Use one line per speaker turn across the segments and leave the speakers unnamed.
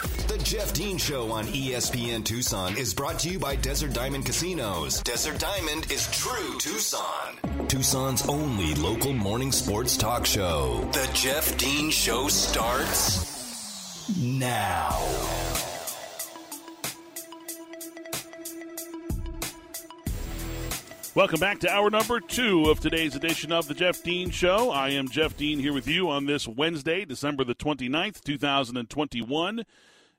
The Jeff Dean Show on ESPN Tucson is brought to you by Desert Diamond Casinos. Desert Diamond is true Tucson. Tucson's only local morning sports talk show. The Jeff Dean Show starts now.
Welcome back to hour number two of today's edition of the Jeff Dean Show. I am Jeff Dean here with you on this Wednesday, December the 29th, 2021.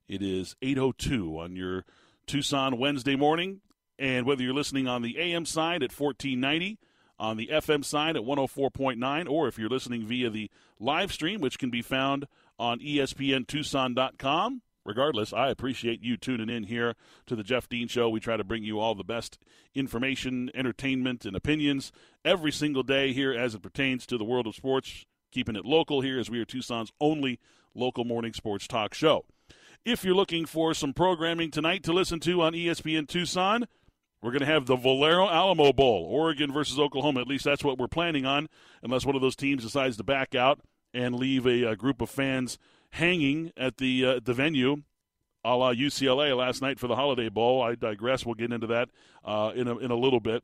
It is 8.02 on your Tucson Wednesday morning. And whether you're listening on the AM side at 1490, on the FM side at 104.9, or if you're listening via the live stream, which can be found on ESPNTucson.com, regardless, I appreciate you tuning in here to the Jeff Dean Show. We try to bring you all the best information, entertainment, and opinions every single day here as it pertains to the world of sports, keeping it local here as we are Tucson's only local morning sports talk show. If you're looking for some programming tonight to listen to on ESPN Tucson, we're going to have the Valero Alamo Bowl, Oregon versus Oklahoma. At least that's what we're planning on, unless one of those teams decides to back out and leave a, a group of fans hanging at the uh, the venue, a la UCLA last night for the Holiday Bowl. I digress. We'll get into that uh, in a, in a little bit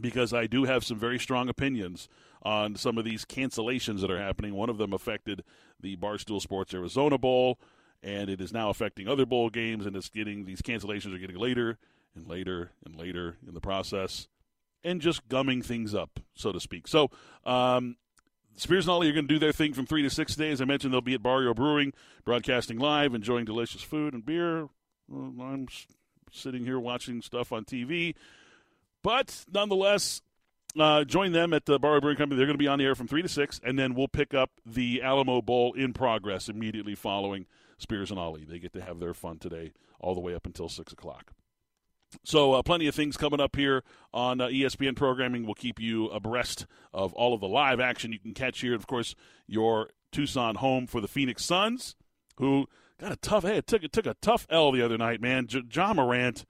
because I do have some very strong opinions on some of these cancellations that are happening. One of them affected the Barstool Sports Arizona Bowl, and it is now affecting other bowl games, and it's getting these cancellations are getting later and later and later in the process, and just gumming things up, so to speak. So, um, Spears and Ollie are going to do their thing from 3 to 6 days. I mentioned they'll be at Barrio Brewing, broadcasting live, enjoying delicious food and beer. I'm sitting here watching stuff on TV. But nonetheless, uh, join them at the Barrio Brewing Company. They're going to be on the air from 3 to 6, and then we'll pick up the Alamo Bowl in progress immediately following Spears and Ollie. They get to have their fun today all the way up until 6 o'clock. So, uh, plenty of things coming up here on uh, ESPN programming. We'll keep you abreast of all of the live action you can catch here. Of course, your Tucson home for the Phoenix Suns, who got a tough. Hey, it took it took a tough L the other night, man. J- Ja Morant,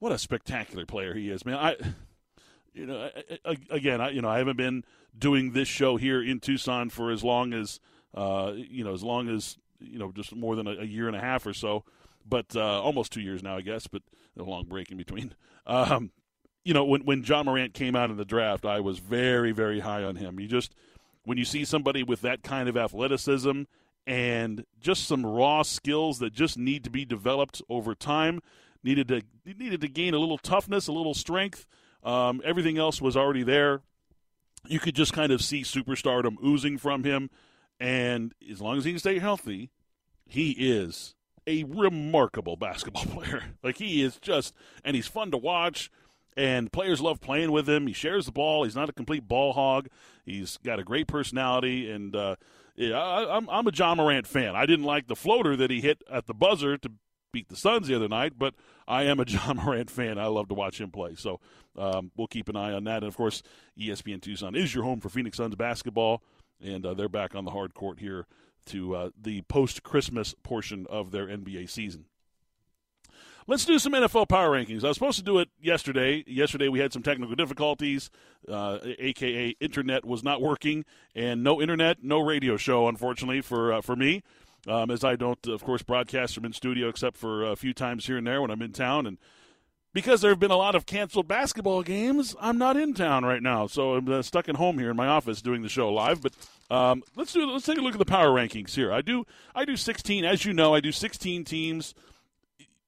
what a spectacular player he is, man. I, you know, I, I, again, I you know I haven't been doing this show here in Tucson for as long as uh, you know as long as you know just more than a, a year and a half or so but uh, almost two years now, I guess, but a long break in between. Um, you know, when when Ja Morant came out in the draft, I was very very high on him. You just when you see somebody with that kind of athleticism and just some raw skills that just need to be developed over time, needed to needed to gain a little toughness, a little strength. Um, everything else was already there. You could just kind of see superstardom oozing from him, and as long as he can stay healthy, he is a remarkable basketball player. Like he is just, and he's fun to watch. And players love playing with him. He shares the ball. He's not a complete ball hog. He's got a great personality, and uh, yeah, I, I'm I'm a Ja Morant fan. I didn't like the floater that he hit at the buzzer to beat the Suns the other night, but I am a Ja Morant fan. I love to watch him play. So um, we'll keep an eye on that. And of course, ESPN Tucson is your home for Phoenix Suns basketball, and uh, they're back on the hard court here to uh, the post Christmas portion of their NBA season. Let's do some NFL power rankings. I was supposed to do it yesterday. Yesterday we had some technical difficulties, uh, aka internet was not working, and no internet, no radio show, unfortunately for uh, for me, um, as I don't, of course, broadcast from in studio except for a few times here and there when I'm in town, and because there have been a lot of canceled basketball games, I'm not in town right now, so I'm uh, stuck at home here in my office doing the show live. But um, let's do let's take a look at the power rankings here. I do I do 16, as you know, I do 16 teams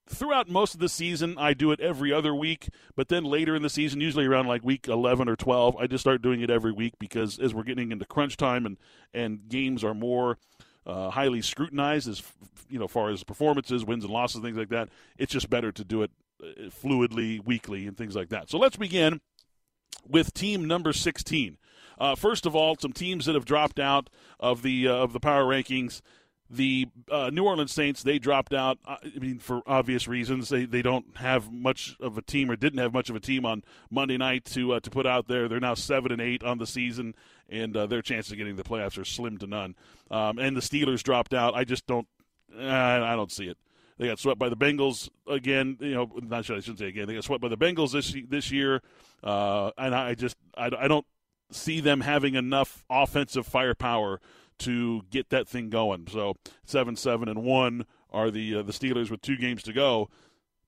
throughout most of the season. I do it every other week, but then later in the season, usually around like week 11 or 12, I just start doing it every week because as we're getting into crunch time and and games are more uh, highly scrutinized as you know, far as performances, wins and losses, things like that. It's just better to do it uh, fluidly, weekly, and things like that. So let's begin with team number 16. Uh, first of all, some teams that have dropped out of the uh, of the power rankings. The uh, New Orleans Saints they dropped out. Uh, I mean, for obvious reasons, they they don't have much of a team or didn't have much of a team on Monday night to uh, to put out there. They're now seven and eight on the season, and their chances of getting the playoffs are slim to none. Um, and the Steelers dropped out. I just don't. I don't see it. They got swept by the Bengals again. You know, not sure I shouldn't say again. They got swept by the Bengals this this year, uh, and I just I, I don't see them having enough offensive firepower to get that thing going. So seven, seven, and one are the uh, the Steelers with two games to go.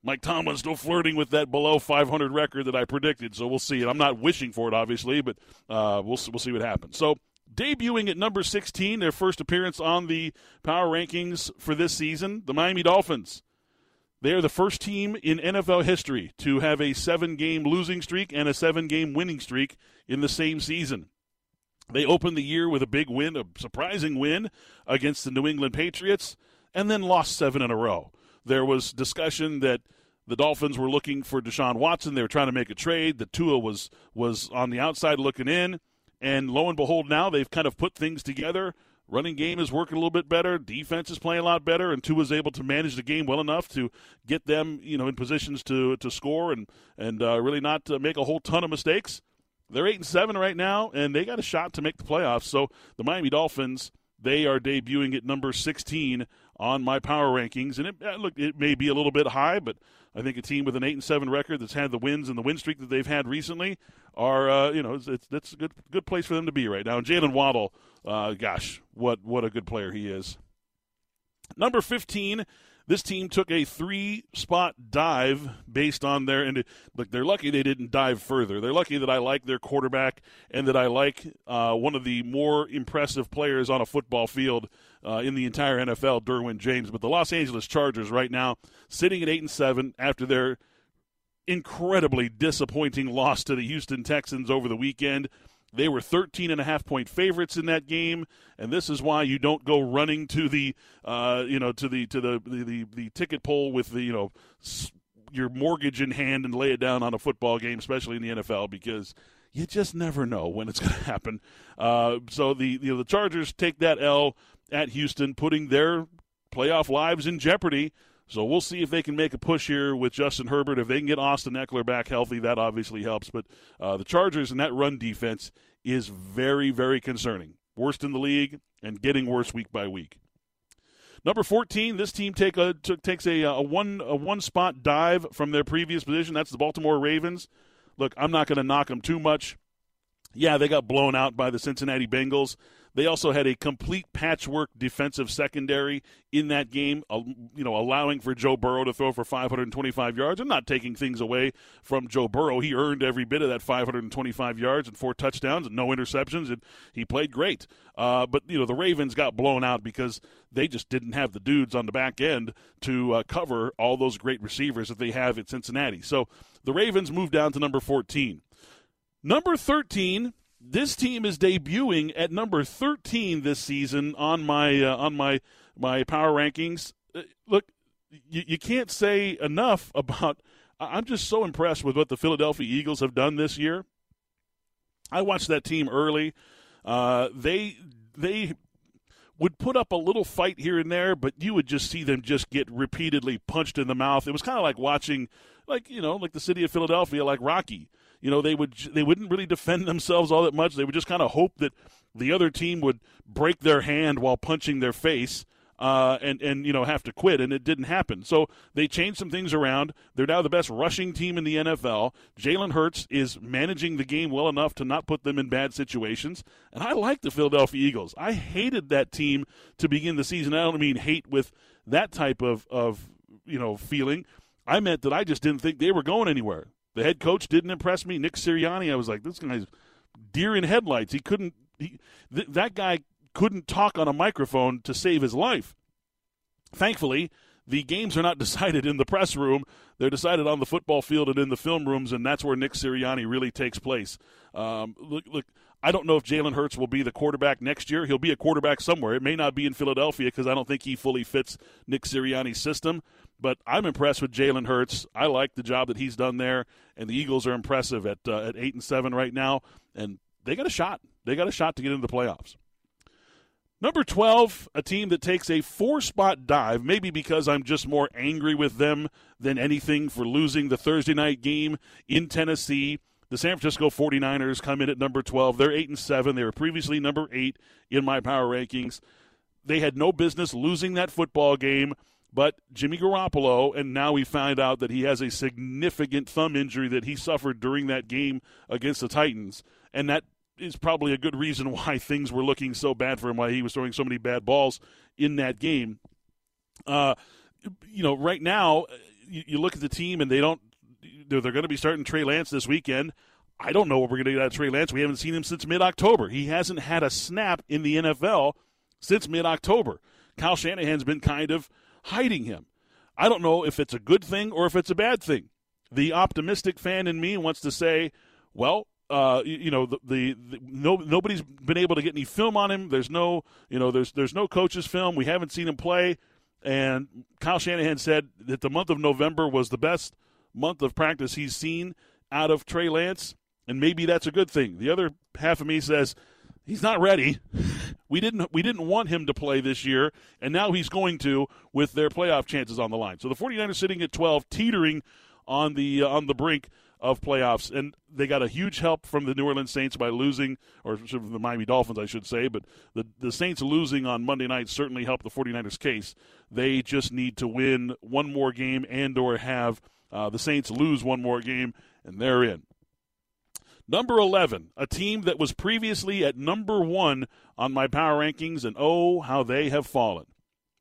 Mike Tomlin's still flirting with that below 500 record that I predicted, so we'll see. I'm not wishing for it, obviously, but uh, we'll we'll see what happens. So debuting at number 16, their first appearance on the power rankings for this season, the Miami Dolphins. They are the first team in NFL history to have a seven game losing streak and a seven game winning streak in the same season. They opened the year with a big win, a surprising win against the New England Patriots, and then lost seven in a row. There was discussion that the Dolphins were looking for Deshaun Watson. They were trying to make a trade. The Tua was was on the outside looking in, and lo and behold, now they've kind of put things together. Running game is working a little bit better. Defense is playing a lot better, and Tua is able to manage the game well enough to get them, you know, in positions to to score and and uh, really not uh, make a whole ton of mistakes. They're eight and seven right now, and they got a shot to make the playoffs. So the Miami Dolphins, they are debuting at number 16 on my power rankings, and it, uh, look, it may be a little bit high, but I think a team with an eight and seven record that's had the wins and the win streak that they've had recently are, uh, you know, it's, a good good place for them to be right now. And Jaylen Waddle, uh, gosh, what what a good player he is. Number 15 this team took a three spot dive based on their and look they're lucky they didn't dive further. They're lucky that i like their quarterback and that i like uh, one of the more impressive players on a football field uh, in the entire nfl derwin james. But the los angeles chargers right now sitting at eight and seven after their incredibly disappointing loss to the houston texans over the weekend they were 13 and a half point favorites in that game, and this is why you don't go running to the, uh, you know, to the to the, the the, the ticket pole with the you know your mortgage in hand and lay it down on a football game, especially in the NFL, because you just never know when it's going to happen. Uh, so the you know the Chargers take that L at Houston, putting their playoff lives in jeopardy. So we'll see if they can make a push here with Justin Herbert. If they can get Austin Ekeler back healthy, that obviously helps. But uh, the Chargers and that run defense is very, very concerning. Worst in the league and getting worse week by week. Number 14, this team take a, takes a, a, one, a one spot dive from their previous position. That's the Baltimore Ravens. Look, I'm not going to knock them too much. Yeah, they got blown out by the Cincinnati Bengals. They also had a complete patchwork defensive secondary in that game, you know, allowing for Joe Burrow to throw for 525 yards. I'm not taking things away from Joe Burrow. He earned every bit of that 525 yards and four touchdowns and no interceptions, and he played great. Uh, but you know, the Ravens got blown out because they just didn't have the dudes on the back end to uh, cover all those great receivers that they have at Cincinnati. So the Ravens moved down to number 14. Number 13 this team is debuting at number 13 this season on my uh, on my my power rankings. Uh, look, you, you can't say enough about. I'm just so impressed with what the Philadelphia Eagles have done this year. I watched that team early. Uh, they they would put up a little fight here and there, but you would just see them just get repeatedly punched in the mouth. It was kind of like watching, like you know, like the city of Philadelphia, like Rocky you know they would they wouldn't really defend themselves all that much. They would just kind of hope that the other team would break their hand while punching their face. Uh, and and you know have to quit, and it didn't happen. So they changed some things around. They're now the best rushing team in the NFL. Jalen Hurts is managing the game well enough to not put them in bad situations, and I like the Philadelphia Eagles. I hated that team to begin the season. I don't mean hate with that type of of you know feeling. I meant that I just didn't think they were going anywhere. The head coach didn't impress me. Nick Sirianni, I was like, this guy's deer in headlights. He couldn't. He, th- that guy couldn't talk on a microphone to save his life. Thankfully, the games are not decided in the press room. They're decided on the football field and in the film rooms, and that's where Nick Sirianni really takes place. Um, look, look, I don't know if Jalen Hurts will be the quarterback next year. He'll be a quarterback somewhere. It may not be in Philadelphia because I don't think he fully fits Nick Sirianni's system. But I'm impressed with Jalen Hurts. I like the job that he's done there, and the Eagles are impressive at uh, at eight and seven right now, and they got a shot. They got a shot to get into the playoffs. Number 12, a team that takes a four spot dive, maybe because I'm just more angry with them than anything for losing the Thursday night game in Tennessee. The San Francisco 49ers come in at number 12. They're 8 and 7. They were previously number 8 in my power rankings. They had no business losing that football game. But Jimmy Garoppolo, and now we find out that he has a significant thumb injury that he suffered during that game against the Titans, and that is probably a good reason why things were looking so bad for him, why he was throwing so many bad balls in that game. Uh, you know, right now, you, you look at the team and they don't, they're, going to be starting Trey Lance this weekend. I don't know what we're going to get out of Trey Lance. We haven't seen him since mid October. He hasn't had a snap in the NFL since mid October. Kyle Shanahan's been kind of hiding him. I don't know if it's a good thing or if it's a bad thing. The optimistic fan in me wants to say, well, uh, you, you, know, the, the, the, no, nobody's been able to get any film on him. There's no, you know, there's there's no coach's film. We haven't seen him play. And Kyle Shanahan said that the month of November was the best month of practice he's seen out of Trey Lance, and maybe that's a good thing. The other half of me says he's not ready. We didn't we didn't want him to play this year, and now he's going to with their playoff chances on the line. So the 49ers sitting at 12, teetering on the uh, on the brink of playoffs, and they got a huge help from the New Orleans Saints by losing, or the Miami Dolphins, I should say. But the the Saints losing on Monday night certainly helped the 49ers' case. They just need to win one more game and or have uh, the Saints lose one more game, and they're in. Number 11, a team that was previously at number one on my power rankings, and oh, how they have fallen.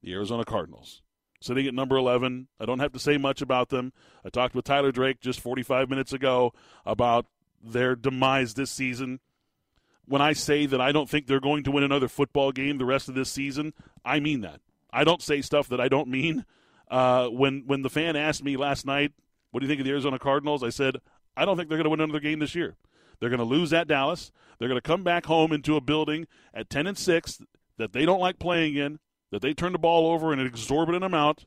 The Arizona Cardinals sitting at number 11. I don't have to say much about them. I talked with Tyler Drake just 45 minutes ago about their demise this season. When I say that I don't think they're going to win another football game the rest of this season, I mean that. I don't say stuff that I don't mean. Uh, when when the fan asked me last night, "What do you think of the Arizona Cardinals?" I said, "I don't think they're going to win another game this year. They're going to lose at Dallas. They're going to come back home into a building at 10 and 6 that they don't like playing in that they turn the ball over in an exorbitant amount.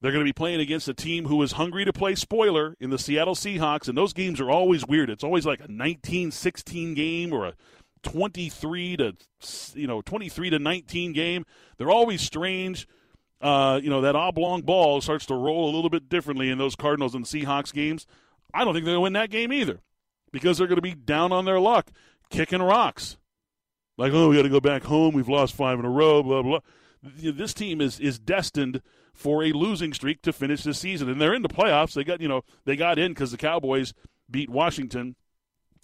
They're going to be playing against a team who is hungry to play spoiler in the Seattle Seahawks, and those games are always weird. It's always like a 19-16 game or a 23 to you know 23 to 19 game. They're always strange. Uh, you know that oblong ball starts to roll a little bit differently in those Cardinals and Seahawks games. I don't think they're going to win that game either because they're going to be down on their luck, kicking rocks. Like, oh, we got to go back home. We've lost five in a row. Blah blah. This team is is destined for a losing streak to finish this season, and they're in the playoffs. They got you know they got in because the Cowboys beat Washington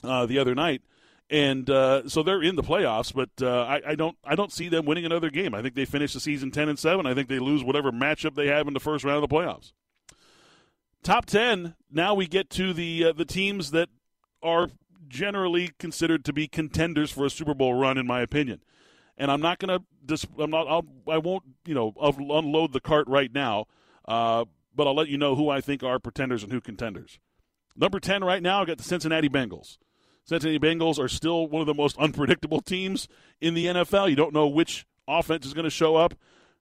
uh, the other night, and uh, so they're in the playoffs. But uh, I, I, don't I don't see them winning another game. I think they finish the season ten and seven. I think they lose whatever matchup they have in the first round of the playoffs. Top ten. Now we get to the uh, the teams that are generally considered to be contenders for a Super Bowl run, in my opinion. And I'm not going to. Dis- I'm not. I'll, I won't. You know, unload the cart right now. Uh, but I'll let you know who I think are pretenders and who contenders. Number ten right now, I got the Cincinnati Bengals. Cincinnati Bengals are still one of the most unpredictable teams in the NFL. You don't know which offense is going to show up.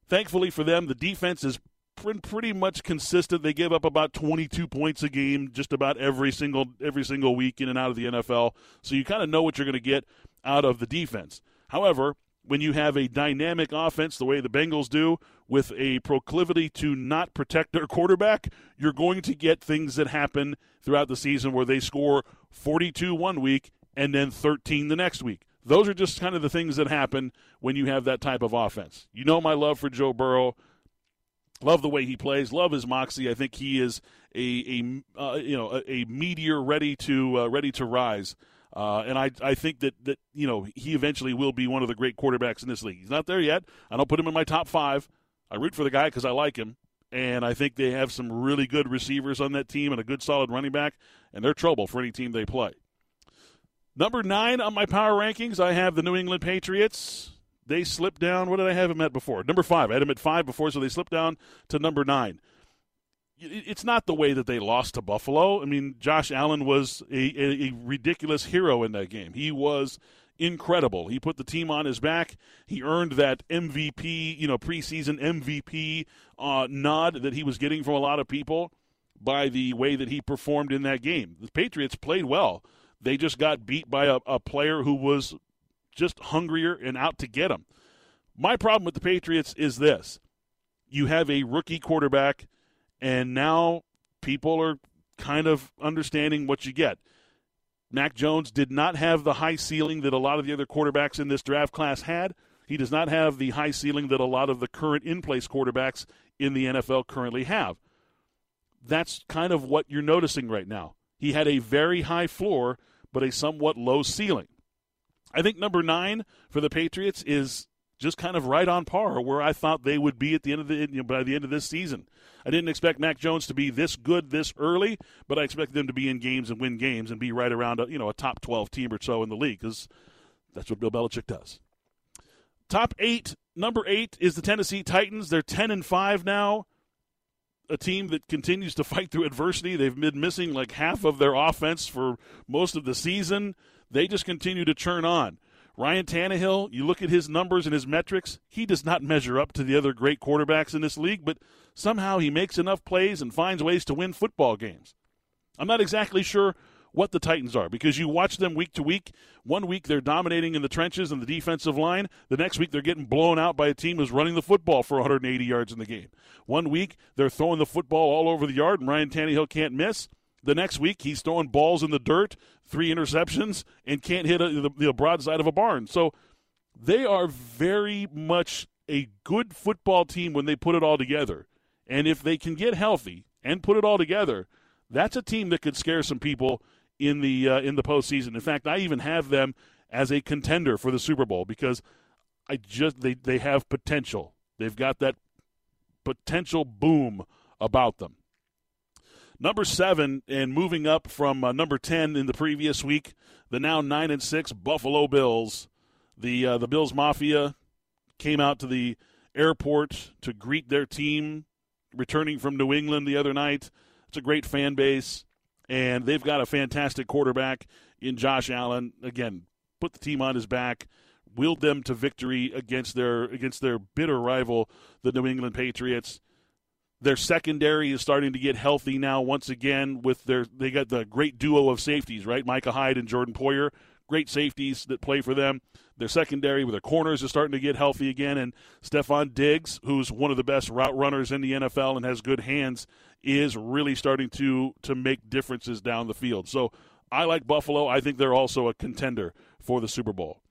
Thankfully for them, the defense is pretty much consistent. They give up about 22 points a game just about every single every single week in and out of the NFL. So you kind of know what you're going to get out of the defense. However, when you have a dynamic offense the way the Bengals do with a proclivity to not protect their quarterback, you're going to get things that happen throughout the season where they score 42 one week and then 13 the next week. Those are just kind of the things that happen when you have that type of offense. You know my love for Joe Burrow. Love the way he plays. Love his moxie. I think he is a, a uh, you know a, a, meteor ready to uh, ready to rise. Uh, and I I think that that you know he eventually will be one of the great quarterbacks in this league. He's not there yet. I don't put him in my top five. I root for the guy because I like him, and I think they have some really good receivers on that team and a good solid running back, and they're trouble for any team they play. Number nine on my power rankings, I have the New England Patriots they slipped down. What did I have him at before? Number five. I had him at five before, so they slipped down to number nine. It's not the way that they lost to Buffalo. I mean, Josh Allen was a, a, a ridiculous hero in that game. He was incredible. He put the team on his back. He earned that MVP, you know, preseason MVP uh, nod that he was getting from a lot of people by the way that he performed in that game. The Patriots played well. They just got beat by a, a player who was just hungrier and out to get them. My problem with the Patriots is this you have a rookie quarterback, and now people are kind of understanding what you get. Mac Jones did not have the high ceiling that a lot of the other quarterbacks in this draft class had. He does not have the high ceiling that a lot of the current in place quarterbacks in the NFL currently have. That's kind of what you're noticing right now. He had a very high floor, but a somewhat low ceiling. I think number nine for the Patriots is just kind of right on par where I thought they would be at the end of the you know, by the end of this season. I didn't expect Mac Jones to be this good this early, but I expected them to be in games and win games and be right around a, you know a top twelve team or so in the league because that's what Bill Belichick does. Top eight, number eight is the Tennessee Titans. They're ten and five now. A team that continues to fight through adversity. They've been missing like half of their offense for most of the season. They just continue to churn on. Ryan Tannehill, you look at his numbers and his metrics, he does not measure up to the other great quarterbacks in this league, but somehow he makes enough plays and finds ways to win football games. I'm not exactly sure what the Titans are because you watch them week to week. One week they're dominating in the trenches and the defensive line. The next week they're getting blown out by a team who's running the football for 180 yards in the game. One week they're throwing the football all over the yard and Ryan Tannehill can't miss. The next week he's throwing balls in the dirt, three interceptions, and can't hit a, the, the broadside of a barn. So they are very much a good football team when they put it all together. And if they can get healthy and put it all together, that's a team that could scare some people in the uh, in the postseason. In fact, I even have them as a contender for the Super Bowl because I just they they have potential. They've got that potential boom about them. Number seven, and moving up from uh, number ten in the previous week, the now nine and six Buffalo Bills. The uh, the Bills Mafia came out to the airport to greet their team returning from New England the other night. It's a great fan base and they've got a fantastic quarterback in Josh Allen. Again, put the team on his back, willed them to victory against their against their bitter rival, the New England Patriots. Their secondary is starting to get healthy now once again with their they got the great duo of safeties, right? Micah Hyde and Jordan Poyer, great safeties that play for them. Their secondary with their corners is starting to get healthy again and Stefon Diggs, who's one of the best route runners in the NFL and has good hands, is really starting to to make differences down the field. So I like Buffalo. I think they're also a contender for the Super Bowl.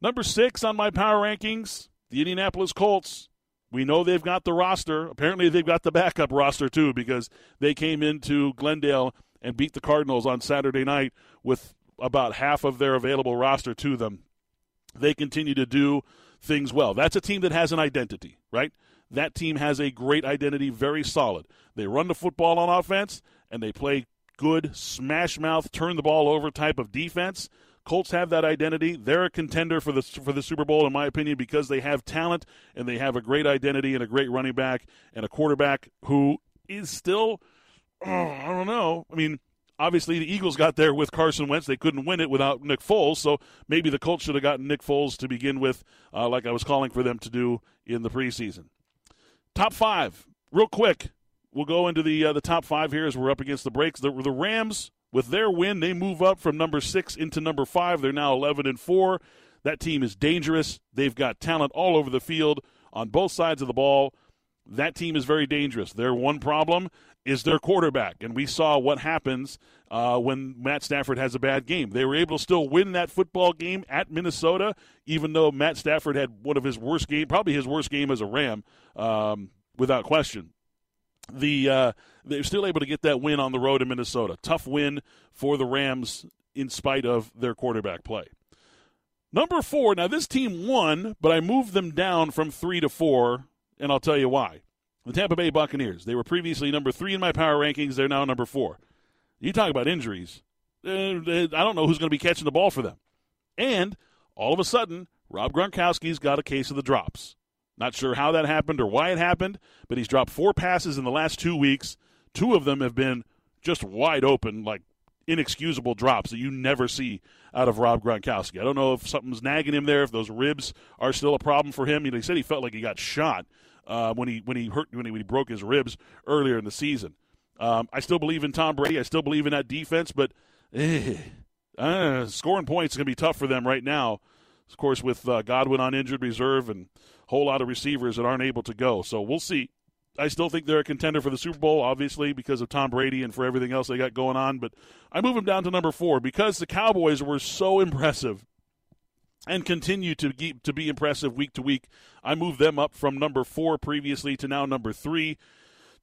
Number six on my power rankings, the Indianapolis Colts. We know they've got the roster. Apparently, they've got the backup roster too because they came into Glendale and beat the Cardinals on Saturday night with about half of their available roster to them. They continue to do things well. That's a team that has an identity, right? That team has a great identity, very solid. They run the football on offense, and they play good, smash mouth, turn the ball over type of defense. Colts have that identity. They're a contender for the for the Super Bowl, in my opinion, because they have talent and they have a great identity and a great running back and a quarterback who is still, I don't know. I mean, obviously the Eagles got there with Carson Wentz. They couldn't win it without Nick Foles, so maybe the Colts should have gotten Nick Foles to begin with, uh, like I was calling for them to do in the preseason. Top five, real quick. We'll go into the uh, the top five here as we're up against the breaks. The, the Rams, with their win, they move up from number six into number five. They're now eleven and four. That team is dangerous. They've got talent all over the field on both sides of the ball. That team is very dangerous. Their one problem is their quarterback, and we saw what happens uh, when Matt Stafford has a bad game. They were able to still win that football game at Minnesota, even though Matt Stafford had one of his worst game, probably his worst game as a Ram, um, without question. The uh, they're still able to get that win on the road in Minnesota. Tough win for the Rams in spite of their quarterback play. Number four. Now this team won, but I moved them down from three to four, and I'll tell you why. The Tampa Bay Buccaneers. They were previously number three in my power rankings. They're now number four. You talk about injuries. Uh, I don't know who's going to be catching the ball for them. And all of a sudden, Rob Gronkowski's got a case of the drops. Not sure how that happened or why it happened, but he's dropped four passes in the last two weeks. Two of them have been just wide open, like inexcusable drops that you never see out of Rob Gronkowski. I don't know if something's nagging him there, if those ribs are still a problem for him. He said he felt like he got shot uh, when he when he hurt when he, when he broke his ribs earlier in the season. Um, I still believe in Tom Brady. I still believe in that defense, but eh, uh, scoring points is going to be tough for them right now. Of course, with uh, Godwin on injured reserve and a whole lot of receivers that aren't able to go. So we'll see. I still think they're a contender for the Super Bowl, obviously, because of Tom Brady and for everything else they got going on. But I move them down to number four because the Cowboys were so impressive and continue to keep, to be impressive week to week. I move them up from number four previously to now number three.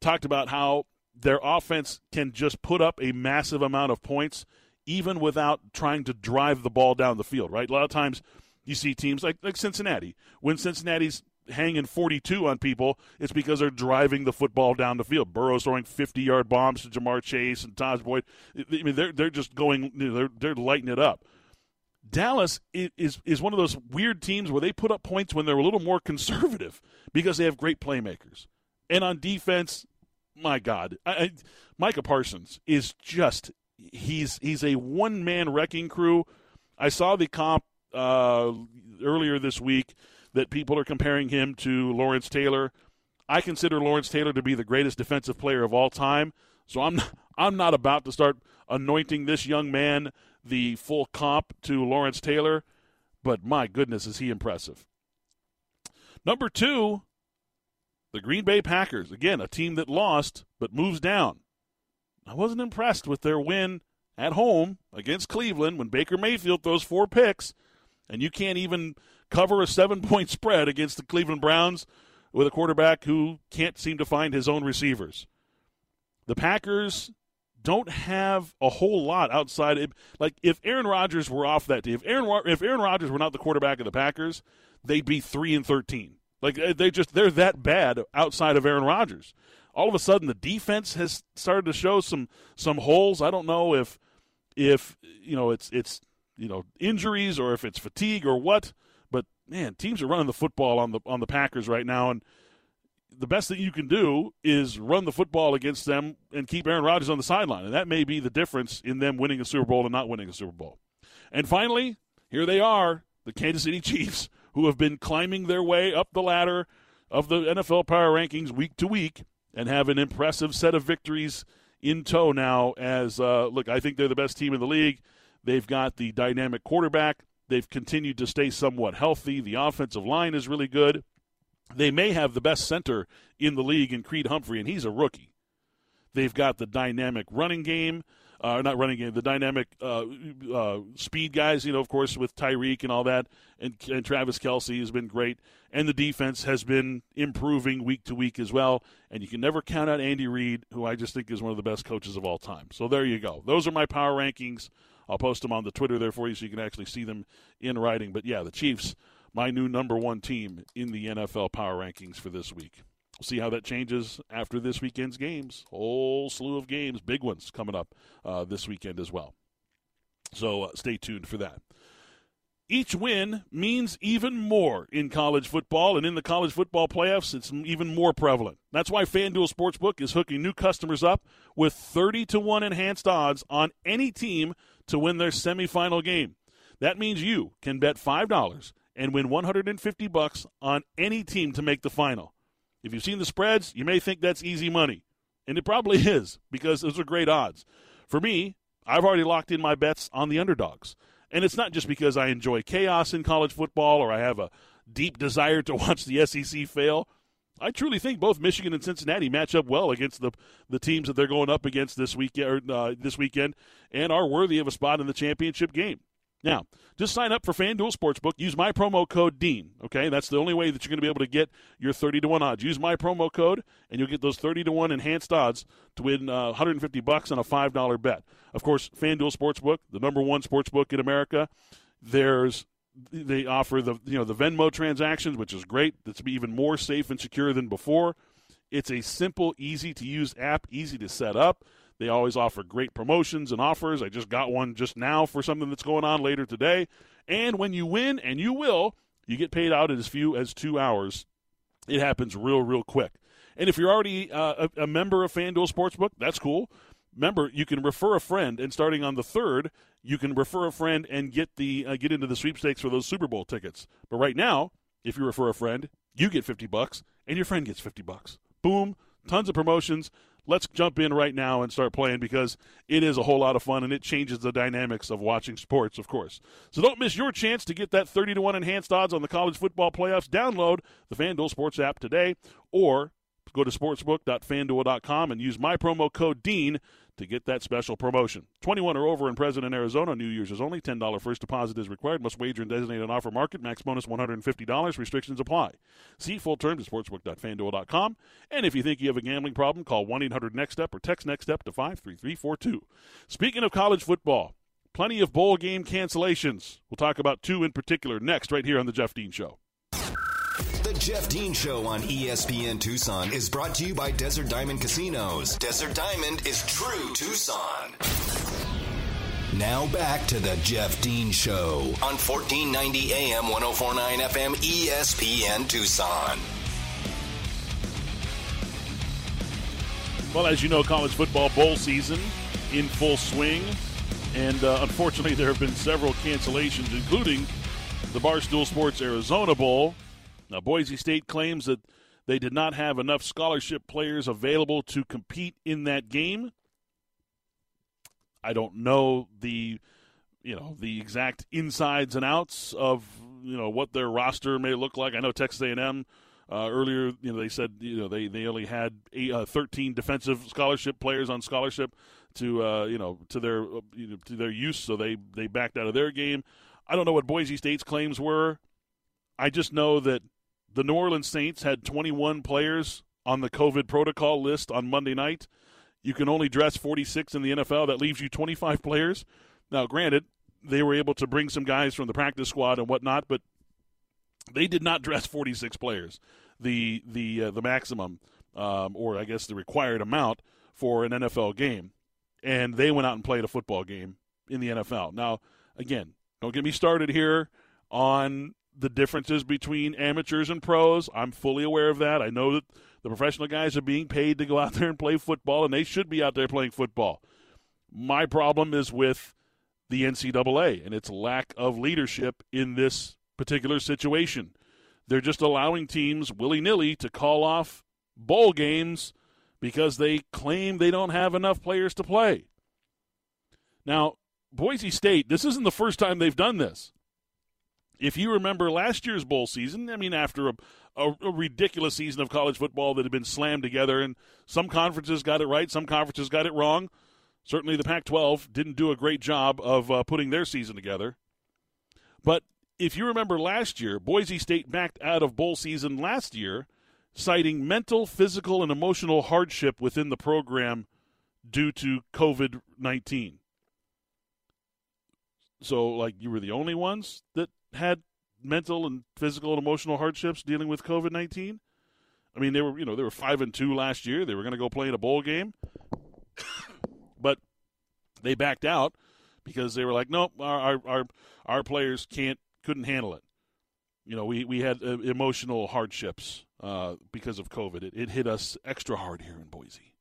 Talked about how their offense can just put up a massive amount of points, even without trying to drive the ball down the field, right? A lot of times you see teams like, like Cincinnati. When Cincinnati's hanging 42 on people, it's because they're driving the football down the field. Burrow's throwing 50 yard bombs to Ja'Marr Chase and Tyler Boyd. I mean, they're, they're just going, they're, they're lighting it up. Dallas is is one of those weird teams where they put up points when they're a little more conservative because they have great playmakers. And on defense, my God, I, I, Micah Parsons is just he's he's a one man wrecking crew. I saw the comp uh, earlier this week that people are comparing him to Lawrence Taylor. I consider Lawrence Taylor to be the greatest defensive player of all time. So I'm not, I'm not about to start anointing this young man the full comp to Lawrence Taylor, but my goodness, is he impressive. Number two, the Green Bay Packers. Again, a team that lost but moves down. I wasn't impressed with their win at home against Cleveland when Baker Mayfield throws four picks, and you can't even cover a seven point spread against the Cleveland Browns with a quarterback who can't seem to find his own receivers. The Packers don't have a whole lot outside. Of, like if Aaron Rodgers were off that day, if Aaron if Aaron Rodgers were not the quarterback of the Packers, they'd be three and thirteen. Like uh, they just they're that bad outside of Aaron Rodgers. All of a sudden, the defense has started to show some some holes. I don't know if if you know it's it's you know injuries or if it's fatigue or what. But man, teams are running the football on the on the Packers right now, and the best thing you can do is run the football against them and keep Aaron Rodgers on the sideline. And that may be the difference in them winning a Super Bowl and not winning a Super Bowl. And finally, here they are, the Kansas City Chiefs, who have been climbing their way up the ladder of the NFL power rankings week to week and have an impressive set of victories in tow now. As, uh, look, I think they're the best team in the league. They've got the dynamic quarterback. They've continued to stay somewhat healthy. The offensive line is really good. They may have the best center in the league in Creed Humphrey, and he's a rookie. They've got the dynamic running game, uh, not running game, the dynamic uh, uh, speed guys, you know, of course, with Tyreek and all that, and, and Travis Kelce has been great. And the defense has been improving week to week as well. And you can never count out Andy Reid, who I just think is one of the best coaches of all time. So there you go. Those are my power rankings. I'll post them on the Twitter there for you so you can actually see them in writing. But yeah, the Chiefs my new number one team in the NFL power rankings for this week. We'll see how that changes after this weekend's games. Whole slew of games, big ones coming up uh, this weekend as well. So uh, stay tuned for that. Each win means even more in college football, and in the college football playoffs, it's even more prevalent. That's why FanDuel Sportsbook is hooking new customers up with 30 to 1 enhanced odds on any team to win their semifinal game. That means you can bet $5 and win 150 bucks on any team to make the final. If you've seen the spreads, you may think that's easy money, and it probably is because those are great odds. For me, I've already locked in my bets on the underdogs. And it's not just because I enjoy chaos in college football or I have a deep desire to watch the SEC fail. I truly think both Michigan and Cincinnati match up well against the the teams that they're going up against this weekend, uh, this weekend, and are worthy of a spot in the championship game. Now, just sign up for FanDuel Sportsbook. Use my promo code DEAN. Okay, that's the only way that you're going to be able to get your 30 to 1 odds. Use my promo code, and you'll get those 30 to 1 enhanced odds to win uh, 150 bucks on a $5 bet. Of course, FanDuel Sportsbook, the number one sportsbook in America. There's they offer the you know the Venmo transactions, which is great. That's even more safe and secure than before. It's a simple, easy to use app, easy to set up. They always offer great promotions and offers. I just got one just now for something that's going on later today. And when you win, and you will, you get paid out in as few as two hours. It happens real, real quick. And if you're already uh, a, a member of FanDuel Sportsbook, that's cool. Remember, you can refer a friend, and starting on the third, you can refer a friend and get the uh, get into the sweepstakes for those Super Bowl tickets. But right now, if you refer a friend, you get fifty bucks, and your friend gets fifty bucks. Boom! Tons of promotions let's jump in right now and start playing because it is a whole lot of fun and it changes the dynamics of watching sports, of course. So don't miss your chance to get that 30 to 1 enhanced odds on the college football playoffs. Download the FanDuel Sports app today or go to sportsbook.fanduel.com and use my promo code DEAN to get that special promotion. 21 or over in President Arizona. New Year's is only $10 first deposit is required. Must wager and designate an offer market. Max bonus $150. Restrictions apply. See full terms at sportsbook.fanduel.com. And if you think you have a gambling problem, call 1-800-NEXT-STEP or text NEXT STEP to 53342. Speaking of college football, plenty of bowl game cancellations. We'll talk about two in particular next, right here on The Jeff Dean Show.
Jeff Dean Show on ESPN Tucson is brought to you by Desert Diamond Casinos. Desert Diamond is true Tucson. Now back to the Jeff Dean Show on 1490 AM 1049 FM ESPN Tucson.
Well, as you know, college football bowl season in full swing. And uh, unfortunately, there have been several cancellations, including the Barstool Sports Arizona Bowl. Now, Boise State claims that they did not have enough scholarship players available to compete in that game. I don't know the you know the exact insides and outs of you know what their roster may look like. I know Texas A&M uh, earlier, you know, they said you know they, they only had eight, uh, 13 defensive scholarship players on scholarship to uh, you know to their you know, to their use, so they they backed out of their game. I don't know what Boise State's claims were. I just know that the New Orleans Saints had 21 players on the COVID protocol list on Monday night. You can only dress 46 in the NFL. That leaves you 25 players. Now, granted, they were able to bring some guys from the practice squad and whatnot, but they did not dress 46 players, the the uh, the maximum, um, or I guess the required amount for an NFL game, and they went out and played a football game in the NFL. Now, again, don't get me started here on the differences between amateurs and pros. I'm fully aware of that. I know that the professional guys are being paid to go out there and play football, and they should be out there playing football. My problem is with the NCAA and its lack of leadership in this particular situation. They're just allowing teams willy nilly to call off bowl games because they claim they don't have enough players to play. Now, Boise State, this isn't the first time they've done this. If you remember last year's bowl season, I mean, after a, a, a, ridiculous season of college football that had been slammed together, and some conferences got it right, some conferences got it wrong. Certainly, the Pac 12 didn't do a great job of uh, putting their season together. But if you remember last year, Boise State backed out of bowl season last year, citing mental, physical, and emotional hardship within the program due to COVID 19. So, like, you were the only ones that had mental and physical and emotional hardships dealing with COVID 19? I mean, they were, you know, they were 5 and 2 last year. They were going to go play in a bowl game. but they backed out because they were like, nope, our, our, our players can't couldn't handle it. You know, we, we had uh, emotional hardships uh, because of COVID. It, it hit us extra hard here in Boise.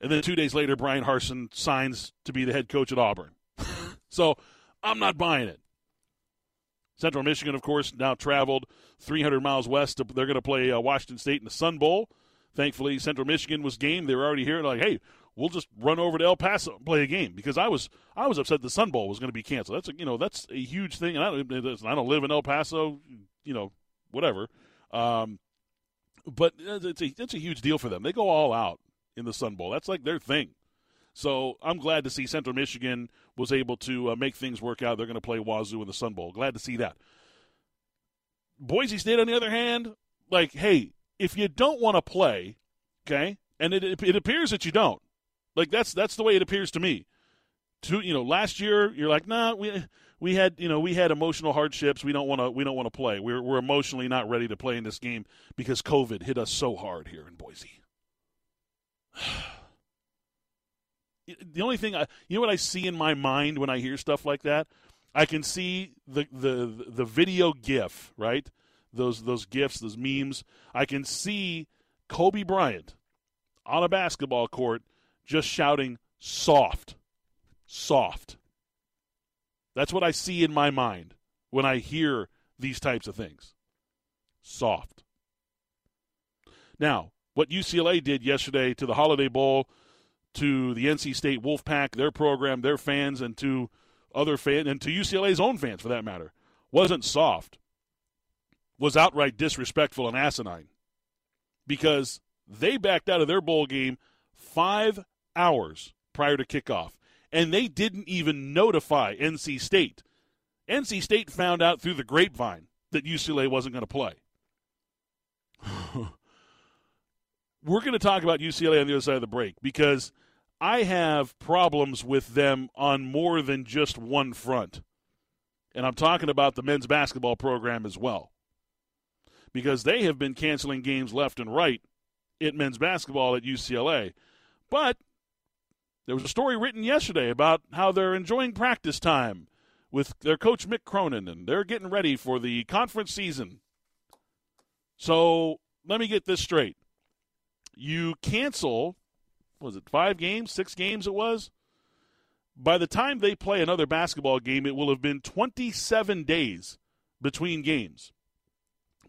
And then two days later, Bryan Harsin signs to be the head coach at Auburn. so I'm not buying it. Central Michigan, of course, now traveled 300 miles west. To, they're going to play uh, Washington State in the Sun Bowl. Thankfully, Central Michigan was game. They were already here. Like, hey, we'll just run over to El Paso and play a game because I was I was upset the Sun Bowl was going to be canceled. That's a, you know that's a huge thing, and I don't I don't live in El Paso, you know, whatever. Um, but it's a it's a huge deal for them. They go all out in the Sun Bowl. That's like their thing. So I'm glad to see Central Michigan was able to uh, make things work out. They're going to play Wazoo in the Sun Bowl. Glad to see that. Boise State, on the other hand, like, hey, if you don't want to play, okay, and it, it appears that you don't, like that's that's the way it appears to me. To you know, last year you're like, nah, we we had you know we had emotional hardships. We don't want to we don't want to play. We're we're emotionally not ready to play in this game because COVID hit us so hard here in Boise. the only thing I, you know what I see in my mind when I hear stuff like that, I can see the the the video GIF right, those those gifs, those memes. I can see Kobe Bryant on a basketball court just shouting soft, soft. That's what I see in my mind when I hear these types of things. Soft. Now, what UCLA did yesterday to the Holiday Bowl, to the NC State Wolfpack, their program, their fans, and to other fans, and to UCLA's own fans for that matter, wasn't soft. Was outright disrespectful and asinine because they backed out of their bowl game five hours prior to kickoff, and they didn't even notify NC State. NC State found out through the grapevine that UCLA wasn't going to play. We're going to talk about UCLA on the other side of the break because I have problems with them on more than just one front. And I'm talking about the men's basketball program as well. Because they have been canceling games left and right at men's basketball at UCLA. But there was a story written yesterday about how they're enjoying practice time with their coach Mick Cronin and they're getting ready for the conference season. So let me get this straight. You cancel was it five games, six games it was? By the time they play another basketball game, it will have been 27 days between games.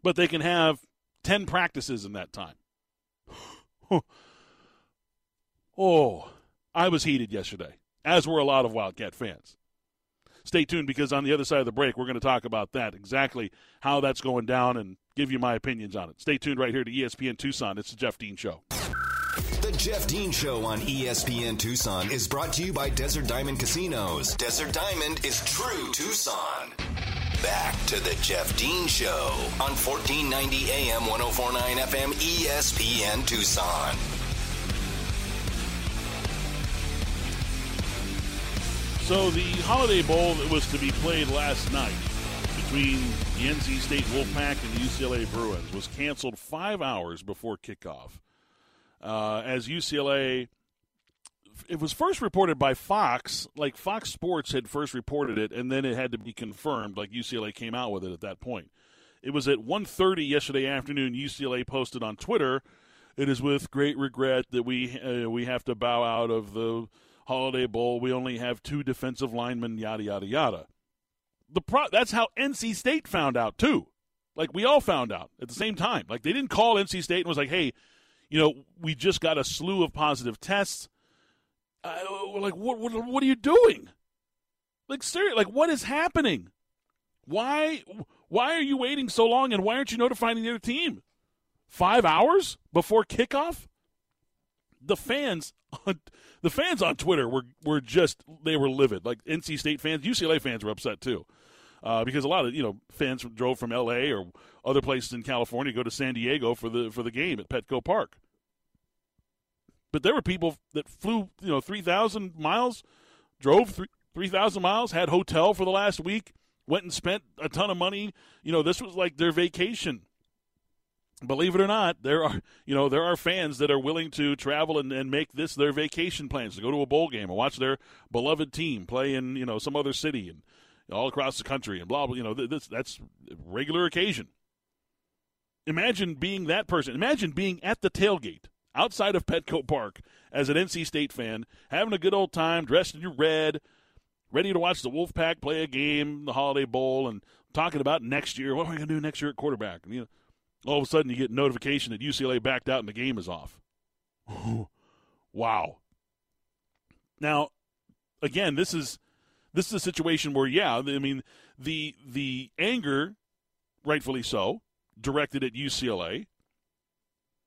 But they can have 10 practices in that time. oh, I was heated yesterday, as were a lot of Wildcat fans. Stay tuned because on the other side of the break, we're going to talk about that, exactly how that's going down, and give you my opinions on it. Stay tuned right here to ESPN Tucson. It's the Jeff Dean Show.
The Jeff Dean Show on ESPN Tucson is brought to you by Desert Diamond Casinos. Desert Diamond is true Tucson. Back to the Jeff Dean Show on 1490 AM 1049 FM ESPN Tucson.
So the Holiday Bowl that was to be played last night between the NC State Wolfpack and the UCLA Bruins was canceled five hours before kickoff uh, as UCLA. It was first reported by Fox, like Fox Sports had first reported it, and then it had to be confirmed. Like UCLA came out with it at that point. It was at 1.30 yesterday afternoon. UCLA posted on Twitter, "It is with great regret that we uh, we have to bow out of the Holiday Bowl. We only have two defensive linemen. Yada yada yada." The pro- that's how NC State found out too. Like we all found out at the same time. Like they didn't call NC State and was like, "Hey, you know, we just got a slew of positive tests. Uh, like, what, what, what are you doing? Like, seriously, like, what is happening? Why, why are you waiting so long, and why aren't you notifying the other team? Five hours before kickoff? The fans, on, the fans on Twitter were were just they were livid. Like NC State fans, UCLA fans were upset too. Uh, because a lot of you know fans drove from L.A. or other places in California go to San Diego for the for the game at Petco Park. But there were people that flew you know three thousand miles, drove three thousand miles, had hotel for the last week, went and spent a ton of money. You know this was like their vacation. Believe it or not, there are you know there are fans that are willing to travel and, and make this their vacation plans to go to a bowl game and watch their beloved team play in you know some other city and all across the country and blah blah. You know, this that's regular occasion. Imagine being that person. Imagine being at the tailgate outside of Petco Park as an NC State fan, having a good old time, dressed in your red, ready to watch the Wolfpack play a game, the Holiday Bowl, and talking about next year. What are we going to do next year at quarterback? And, you know, all of a sudden, you get notification that UCLA backed out and the game is off. wow. Now, again, this is this is a situation where, yeah, I mean, the the anger, rightfully so, directed at UCLA.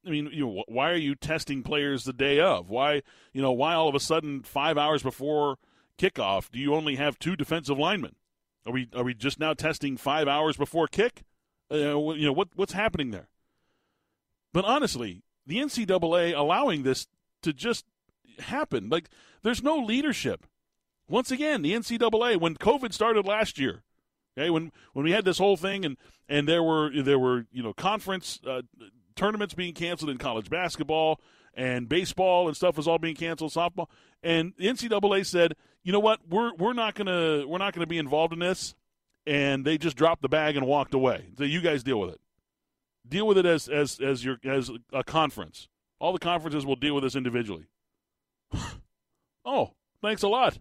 I mean, you know, why are you testing players the day of? Why, you know, why all of a sudden five hours before kickoff do you only have two defensive linemen? Are we are we just now testing five hours before kick? Uh, you know what what's happening there? But honestly, the NCAA allowing this to just happen, like there's no leadership. Once again, the NCAA when COVID started last year, okay, when when we had this whole thing and and there were there were you know conference uh, tournaments being canceled in college basketball and baseball and stuff was all being canceled, softball, and the NCAA said, you know what, we're we're not gonna we're not gonna be involved in this, and they just dropped the bag and walked away. So you guys deal with it. Deal with it as as as your as a conference. All the conferences will deal with this individually. oh, thanks a lot.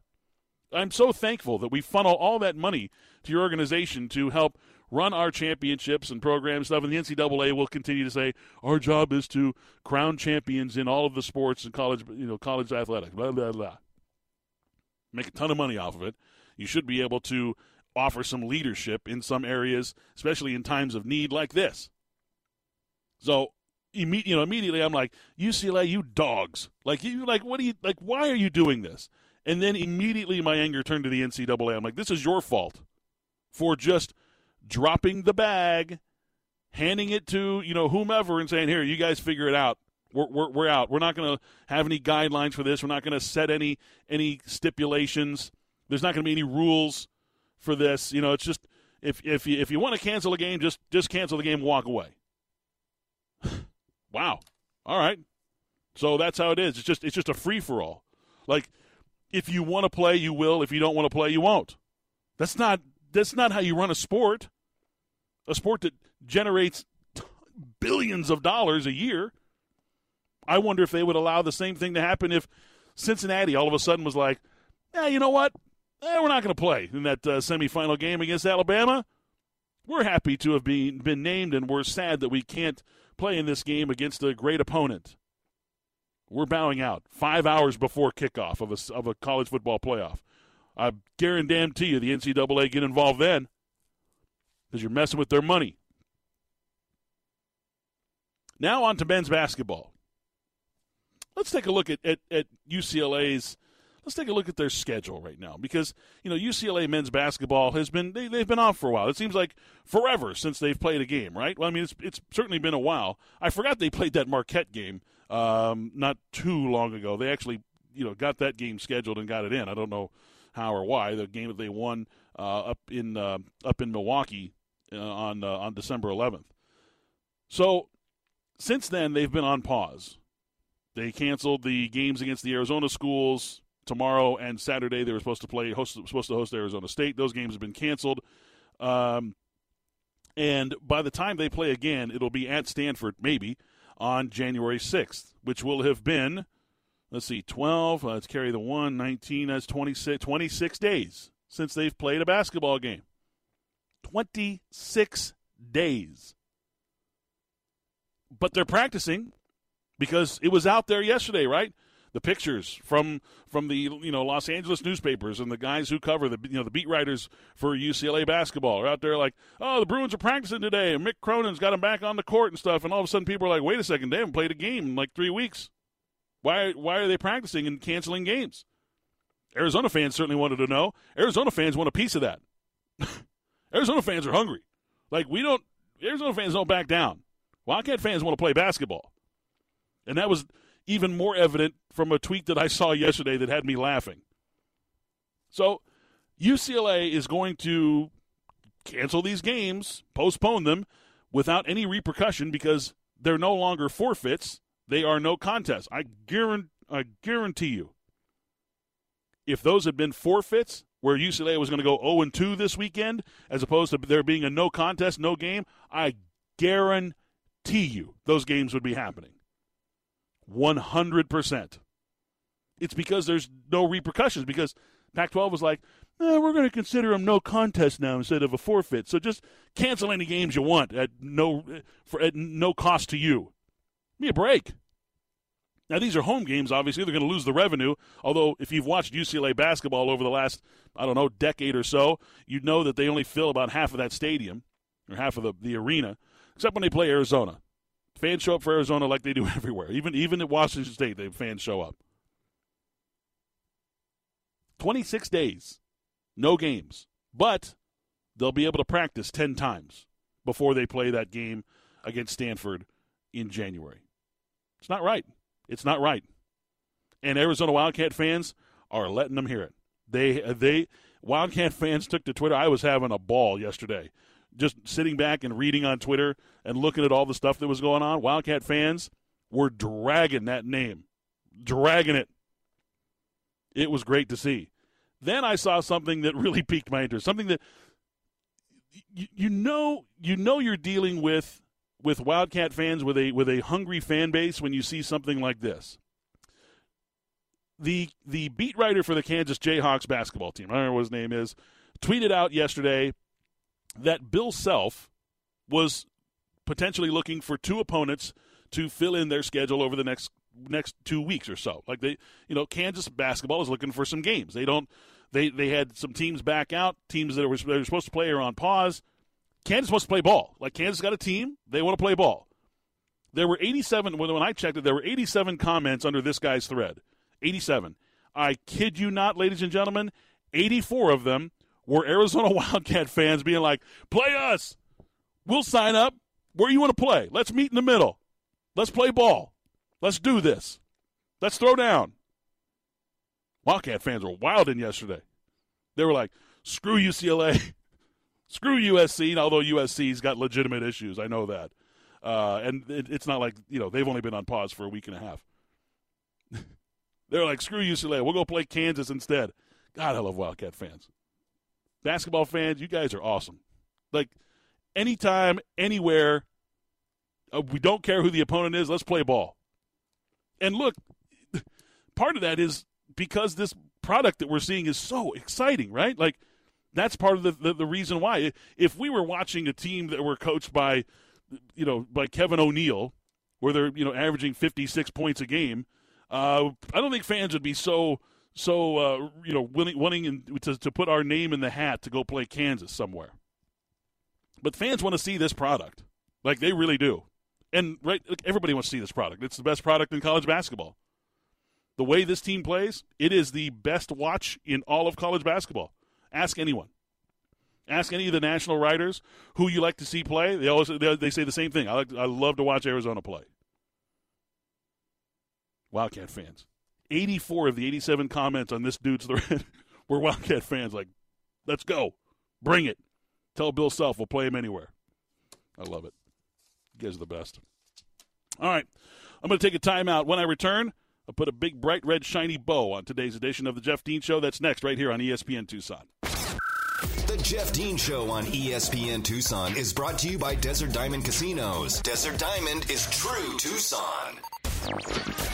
I'm so thankful that we funnel all that money to your organization to help run our championships and programs stuff. And the NCAA will continue to say our job is to crown champions in all of the sports and college, you know, college athletics. Blah blah blah. Make a ton of money off of it. You should be able to offer some leadership in some areas, especially in times of need like this. So, you know, immediately I'm like, UCLA, you dogs! Like you, like what do you like? Why are you doing this? And then immediately my anger turned to the NCAA. I'm like, this is your fault for just dropping the bag, handing it to, you know, whomever and saying, here, you guys figure it out. We're, we're, we're out. We're not going to have any guidelines for this. We're not going to set any any stipulations. There's not going to be any rules for this. You know, it's just if if you if you want to cancel a game, just just cancel the game and walk away. wow. All right. So that's how it is. It's just it's just a free for all. Like if you want to play, you will. If you don't want to play, you won't. That's not that's not how you run a sport. A sport that generates billions of dollars a year. I wonder if they would allow the same thing to happen if Cincinnati all of a sudden was like, "Yeah, you know what? Eh, we're not going to play in that uh, semifinal game against Alabama. We're happy to have been been named, and we're sad that we can't play in this game against a great opponent. We're bowing out five hours before kickoff of a, of a college football playoff. I guarantee you the NCAA get involved then because you're messing with their money. Now on to men's basketball. Let's take a look at, at, at UCLA's let's take a look at their schedule right now because you know UCLA men's basketball has been they, have been off for a while. It seems like forever since they've played a game, right? Well, I mean it's it's certainly been a while. I forgot they played that Marquette game um, not too long ago. They actually you know got that game scheduled and got it in. I don't know how or why the game that they won uh, up in uh, up in Milwaukee uh, on uh, on December 11th. So since then they've been on pause. They canceled the games against the Arizona schools tomorrow and Saturday. They were supposed to play, host, supposed to host Arizona State. Those games have been canceled. Um, and by the time they play again, it'll be at Stanford, maybe on January 6th, which will have been, let's see, 12, uh, let's carry the 1, 19, that's 26, 26 days since they've played a basketball game. 26 days. But they're practicing because it was out there yesterday, right? The pictures from from the you know Los Angeles newspapers and the guys who cover the you know the beat writers for UCLA basketball are out there like, oh, the Bruins are practicing today, and Mick Cronin's got them back on the court and stuff, and all of a sudden people are like, wait a second, they haven't played a game in like three weeks. Why why are they practicing and canceling games? Arizona fans certainly wanted to know. Arizona fans want a piece of that. Arizona fans are hungry. Like we don't. Arizona fans don't back down. Wildcat fans want to play basketball, and that was even more evident from a tweet that I saw yesterday that had me laughing. So, UCLA is going to cancel these games, postpone them without any repercussion because they're no longer forfeits. They are no contest. I guarantee, I guarantee you. If those had been forfeits, where UCLA was going to go 0 and 2 this weekend, as opposed to there being a no contest, no game, I guarantee you those games would be happening. 100%. It's because there's no repercussions, because Pac 12 was like, eh, we're going to consider them no contest now instead of a forfeit. So just cancel any games you want at no, for, at no cost to you. Give me a break. Now, these are home games, obviously. They're going to lose the revenue. Although, if you've watched UCLA basketball over the last, I don't know, decade or so, you'd know that they only fill about half of that stadium or half of the, the arena, except when they play Arizona. Fans show up for Arizona like they do everywhere. Even even at Washington State, the fans show up. 26 days, no games, but they'll be able to practice 10 times before they play that game against Stanford in January. It's not right. It's not right. And Arizona Wildcat fans are letting them hear it. They they Wildcat fans took to Twitter. I was having a ball yesterday just sitting back and reading on Twitter and looking at all the stuff that was going on, Wildcat fans were dragging that name, dragging it. It was great to see. Then I saw something that really piqued my interest. Something that you, you know you know you're dealing with with Wildcat fans with a with a hungry fan base when you see something like this. The the beat writer for the Kansas Jayhawks basketball team, I don't know what his name is, tweeted out yesterday that Bill Self was potentially looking for two opponents to fill in their schedule over the next next two weeks or so. Like they, you know, Kansas basketball is looking for some games. They don't. They they had some teams back out. Teams that were, they were supposed to play are on pause. Kansas wants to play ball. Like Kansas got a team. They want to play ball. There were 87 when I checked it. There were 87 comments under this guy's thread. 87. I kid you not, ladies and gentlemen. 84 of them were Arizona Wildcat fans being like, play us. We'll sign up. Where you want to play? Let's meet in the middle. Let's play ball. Let's do this. Let's throw down. Wildcat fans were wild in yesterday. They were like, screw UCLA, screw USC, although USC's got legitimate issues. I know that. Uh, and it, it's not like, you know, they've only been on pause for a week and a half. They're like, screw UCLA. We'll go play Kansas instead. God, I love Wildcat fans. Basketball fans, you guys are awesome. Like, anytime, anywhere, uh, we don't care who the opponent is. Let's play ball. And look, part of that is because this product that we're seeing is so exciting, right? Like, that's part of the, the, the reason why. If we were watching a team that were coached by, you know, by Kevin O'Neill, where they're you know averaging 56 points a game, uh, I don't think fans would be so so uh, you know willing, wanting to, to put our name in the hat to go play Kansas somewhere. But fans want to see this product, like they really do, and right, everybody wants to see this product. It's the best product in college basketball. The way this team plays, it is the best watch in all of college basketball. Ask anyone. Ask any of the national writers who you like to see play. They always they, they say the same thing. I like I love to watch Arizona play. Wildcat fans. 84 of the 87 comments on this dude's thread were Wildcat fans. Like, let's go. Bring it. Tell Bill Self we'll play him anywhere. I love it. You guys are the best. All right. I'm going to take a timeout. When I return, I'll put a big, bright, red, shiny bow on today's edition of The Jeff Dean Show. That's next, right here on ESPN Tucson.
The Jeff Dean Show on ESPN Tucson is brought to you by Desert Diamond Casinos. Desert Diamond is true Tucson.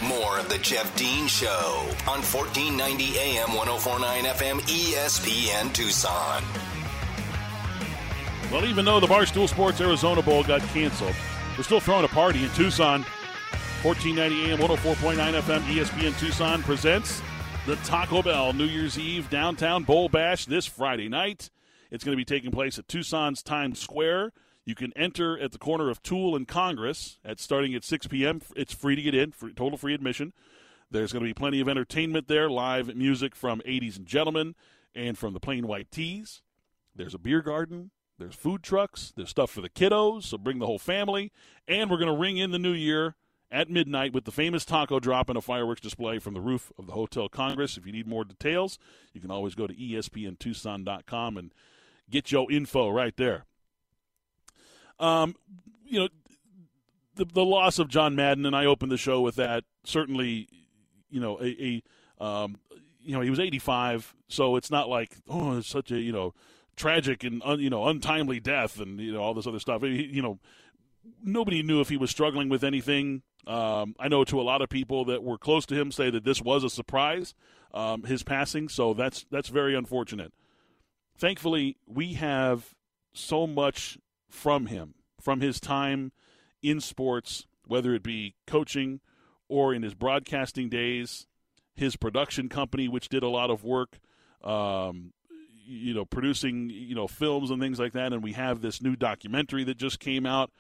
More of the Jeff Dean Show on 1490 AM 1049 FM ESPN Tucson.
Well, even though the Barstool Sports Arizona Bowl got canceled, we're still throwing a party in Tucson. 1490 AM 104.9 FM ESPN Tucson presents the Taco Bell New Year's Eve Downtown Bowl Bash this Friday night. It's going to be taking place at Tucson's Times Square. You can enter at the corner of Toole and Congress at starting at 6 p.m. It's free to get in, for total free admission. There's going to be plenty of entertainment there, live music from 80s and Gentlemen and from the Plain White T's. There's a beer garden. There's food trucks. There's stuff for the kiddos, so bring the whole family. And we're going to ring in the new year at midnight with the famous taco drop and a fireworks display from the roof of the Hotel Congress. If you need more details, you can always go to espntucson.com and get your info right there. Um, you know, the the loss of John Madden, and I opened the show with that. Certainly, you know, a, a um, you know, he was 85, so it's not like oh, it's such a you know tragic and un, you know untimely death and you know all this other stuff. He, you know, nobody knew if he was struggling with anything. Um, I know to a lot of people that were close to him say that this was a surprise, um, his passing. So that's that's very unfortunate. Thankfully, we have so much from him, from his time in sports, whether it be coaching or in his broadcasting days, his production company, which did a lot of work, um, you know, producing, you know, films and things like that. And we have this new documentary that just came out,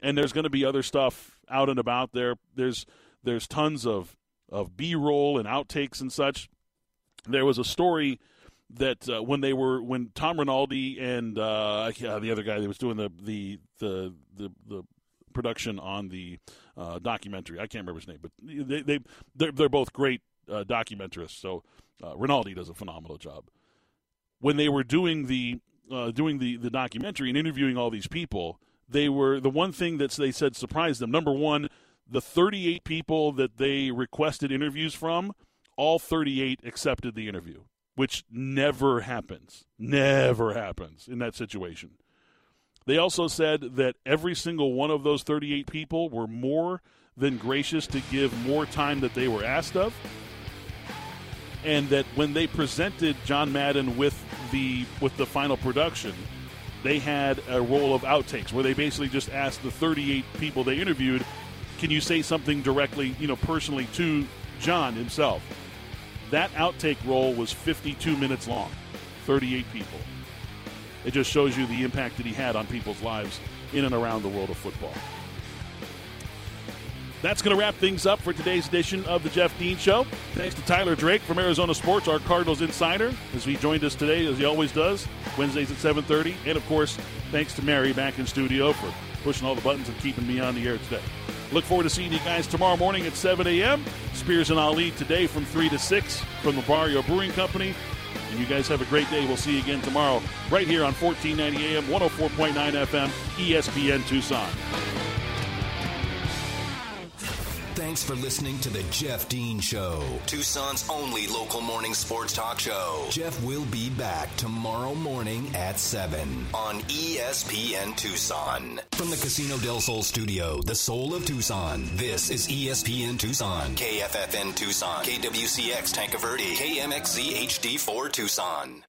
and there's going to be other stuff out and about there. There's there's tons of of B-roll and outtakes and such. There was a story that uh, when they were when Tom Rinaldi and uh, the other guy that was doing the the the the, the production on the uh, documentary, I can't remember his name, but they they they're, they're both great uh, documentarists. So uh, Rinaldi does a phenomenal job. When they were doing the uh, doing the the documentary and interviewing all these people, they were the one thing that they said surprised them. Number one, the 38 people that they requested interviews from, all 38 accepted the interview which never happens. Never happens in that situation. They also said that every single one of those 38 people were more than gracious to give more time that they were asked of. And that when they presented John Madden with the with the final production, they had a roll of outtakes where they basically just asked the 38 people they interviewed, "Can you say something directly, you know, personally to John himself?" That outtake roll was 52 minutes long, 38 people. It just shows you the impact that he had on people's lives in and around the world of football. That's going to wrap things up for today's edition of the Jeff Dean Show. Thanks to Tyler Drake from Arizona Sports, our Cardinals insider, as he joined us today, as he always does, Wednesdays at 7:30, and of course, thanks to Mary back in studio for pushing all the buttons and keeping me on the air today. Look forward to seeing you guys tomorrow morning at 7 a.m. Spears and Ali today from 3 to 6 from the Barrio Brewing Company. And you guys have a great day. We'll see you again tomorrow right here on 1490 AM, 104.9 FM, ESPN Tucson.
Thanks for listening to the Jeff Dean Show, Tucson's only local morning sports talk show. Jeff will be back tomorrow morning at 7 on ESPN Tucson. From the Casino del Sol studio, the soul of Tucson, this is ESPN Tucson, KFFN Tucson, KWCX Tanque Verde, KMXZ HD4 Tucson.